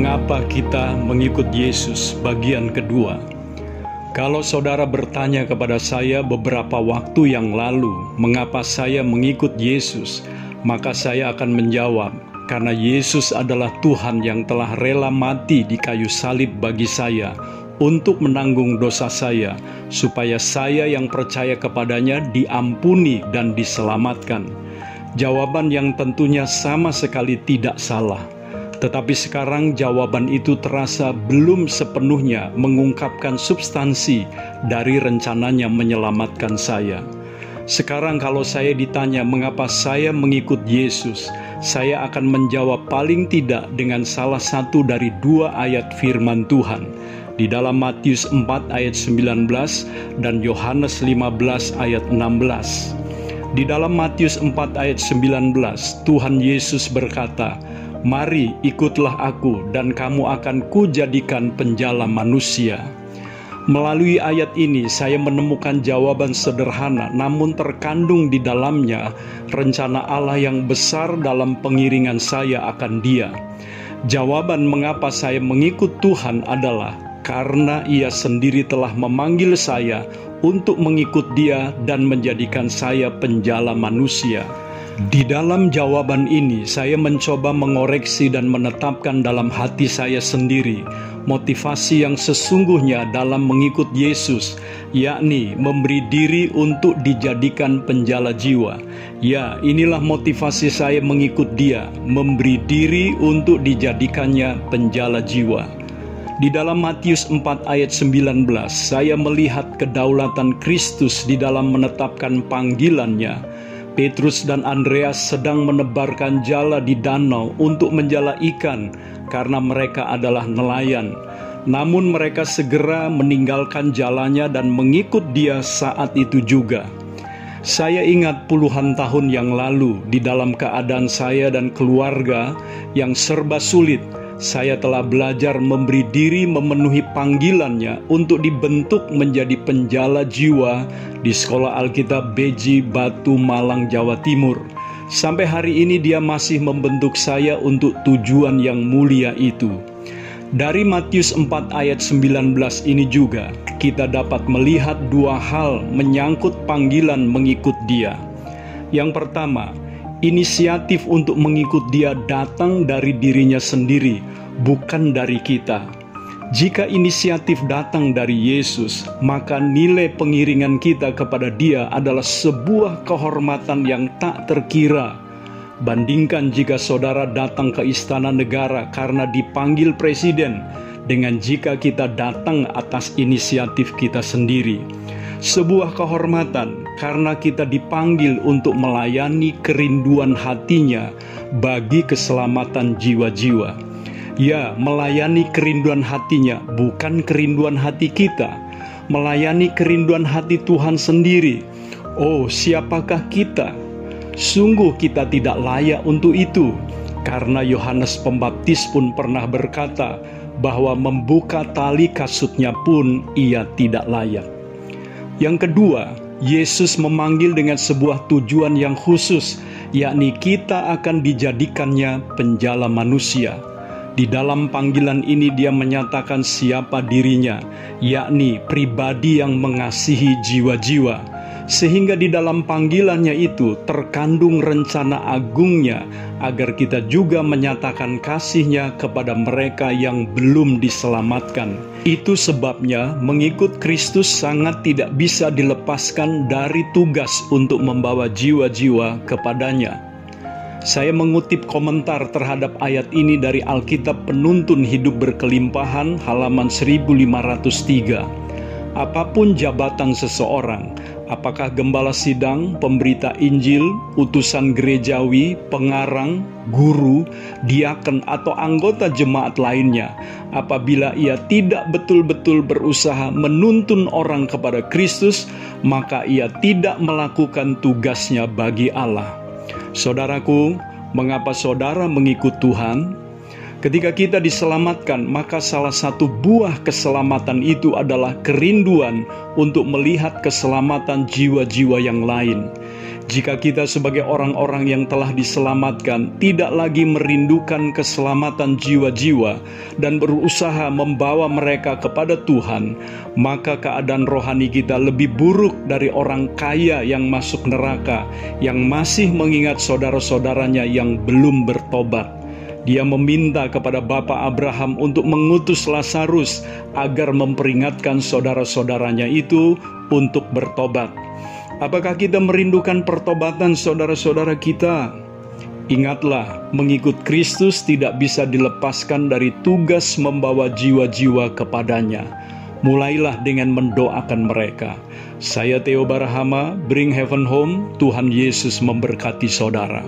Mengapa kita mengikut Yesus? Bagian kedua. Kalau saudara bertanya kepada saya beberapa waktu yang lalu, mengapa saya mengikut Yesus, maka saya akan menjawab, karena Yesus adalah Tuhan yang telah rela mati di kayu salib bagi saya untuk menanggung dosa saya, supaya saya yang percaya kepadanya diampuni dan diselamatkan. Jawaban yang tentunya sama sekali tidak salah. Tetapi sekarang jawaban itu terasa belum sepenuhnya mengungkapkan substansi dari rencananya menyelamatkan saya. Sekarang kalau saya ditanya mengapa saya mengikut Yesus, saya akan menjawab paling tidak dengan salah satu dari dua ayat firman Tuhan di dalam Matius 4 ayat 19 dan Yohanes 15 ayat 16. Di dalam Matius 4 ayat 19, Tuhan Yesus berkata, Mari ikutlah aku dan kamu akan kujadikan penjala manusia. Melalui ayat ini saya menemukan jawaban sederhana namun terkandung di dalamnya rencana Allah yang besar dalam pengiringan saya akan dia. Jawaban mengapa saya mengikut Tuhan adalah karena ia sendiri telah memanggil saya untuk mengikut dia dan menjadikan saya penjala manusia. Di dalam jawaban ini, saya mencoba mengoreksi dan menetapkan dalam hati saya sendiri motivasi yang sesungguhnya dalam mengikut Yesus, yakni memberi diri untuk dijadikan penjala jiwa. Ya, inilah motivasi saya mengikut Dia, memberi diri untuk dijadikannya penjala jiwa. Di dalam Matius 4 ayat 19, saya melihat kedaulatan Kristus di dalam menetapkan panggilannya Petrus dan Andreas sedang menebarkan jala di danau untuk menjala ikan karena mereka adalah nelayan. Namun mereka segera meninggalkan jalannya dan mengikut dia saat itu juga. Saya ingat puluhan tahun yang lalu di dalam keadaan saya dan keluarga yang serba sulit, saya telah belajar memberi diri memenuhi panggilannya untuk dibentuk menjadi penjala jiwa di Sekolah Alkitab Beji Batu Malang Jawa Timur. Sampai hari ini dia masih membentuk saya untuk tujuan yang mulia itu. Dari Matius 4 ayat 19 ini juga kita dapat melihat dua hal menyangkut panggilan mengikut dia. Yang pertama, inisiatif untuk mengikut Dia datang dari dirinya sendiri, bukan dari kita. Jika inisiatif datang dari Yesus, maka nilai pengiringan kita kepada Dia adalah sebuah kehormatan yang tak terkira. Bandingkan jika saudara datang ke istana negara karena dipanggil presiden, dengan jika kita datang atas inisiatif kita sendiri sebuah kehormatan karena kita dipanggil untuk melayani kerinduan hatinya bagi keselamatan jiwa-jiwa. Ya, melayani kerinduan hatinya, bukan kerinduan hati kita, melayani kerinduan hati Tuhan sendiri. Oh, siapakah kita? Sungguh kita tidak layak untuk itu, karena Yohanes Pembaptis pun pernah berkata bahwa membuka tali kasutnya pun ia tidak layak. Yang kedua, Yesus memanggil dengan sebuah tujuan yang khusus, yakni kita akan dijadikannya penjala manusia. Di dalam panggilan ini dia menyatakan siapa dirinya, yakni pribadi yang mengasihi jiwa-jiwa sehingga di dalam panggilannya itu terkandung rencana agungnya agar kita juga menyatakan kasihnya kepada mereka yang belum diselamatkan. Itu sebabnya mengikut Kristus sangat tidak bisa dilepaskan dari tugas untuk membawa jiwa-jiwa kepadanya. Saya mengutip komentar terhadap ayat ini dari Alkitab Penuntun Hidup Berkelimpahan halaman 1503 apa pun jabatan seseorang, apakah gembala sidang, pemberita Injil, utusan gerejawi, pengarang, guru, diaken, atau anggota jemaat lainnya, apabila ia tidak betul-betul berusaha menuntun orang kepada Kristus, maka ia tidak melakukan tugasnya bagi Allah. Saudaraku, mengapa saudara mengikut Tuhan? Ketika kita diselamatkan, maka salah satu buah keselamatan itu adalah kerinduan untuk melihat keselamatan jiwa-jiwa yang lain. Jika kita sebagai orang-orang yang telah diselamatkan tidak lagi merindukan keselamatan jiwa-jiwa dan berusaha membawa mereka kepada Tuhan, maka keadaan rohani kita lebih buruk dari orang kaya yang masuk neraka, yang masih mengingat saudara-saudaranya yang belum bertobat. Dia meminta kepada Bapak Abraham untuk mengutus Lazarus agar memperingatkan saudara-saudaranya itu untuk bertobat. Apakah kita merindukan pertobatan saudara-saudara kita? Ingatlah, mengikut Kristus tidak bisa dilepaskan dari tugas membawa jiwa-jiwa kepadanya. Mulailah dengan mendoakan mereka. Saya Theo Barahama, Bring Heaven Home, Tuhan Yesus memberkati saudara.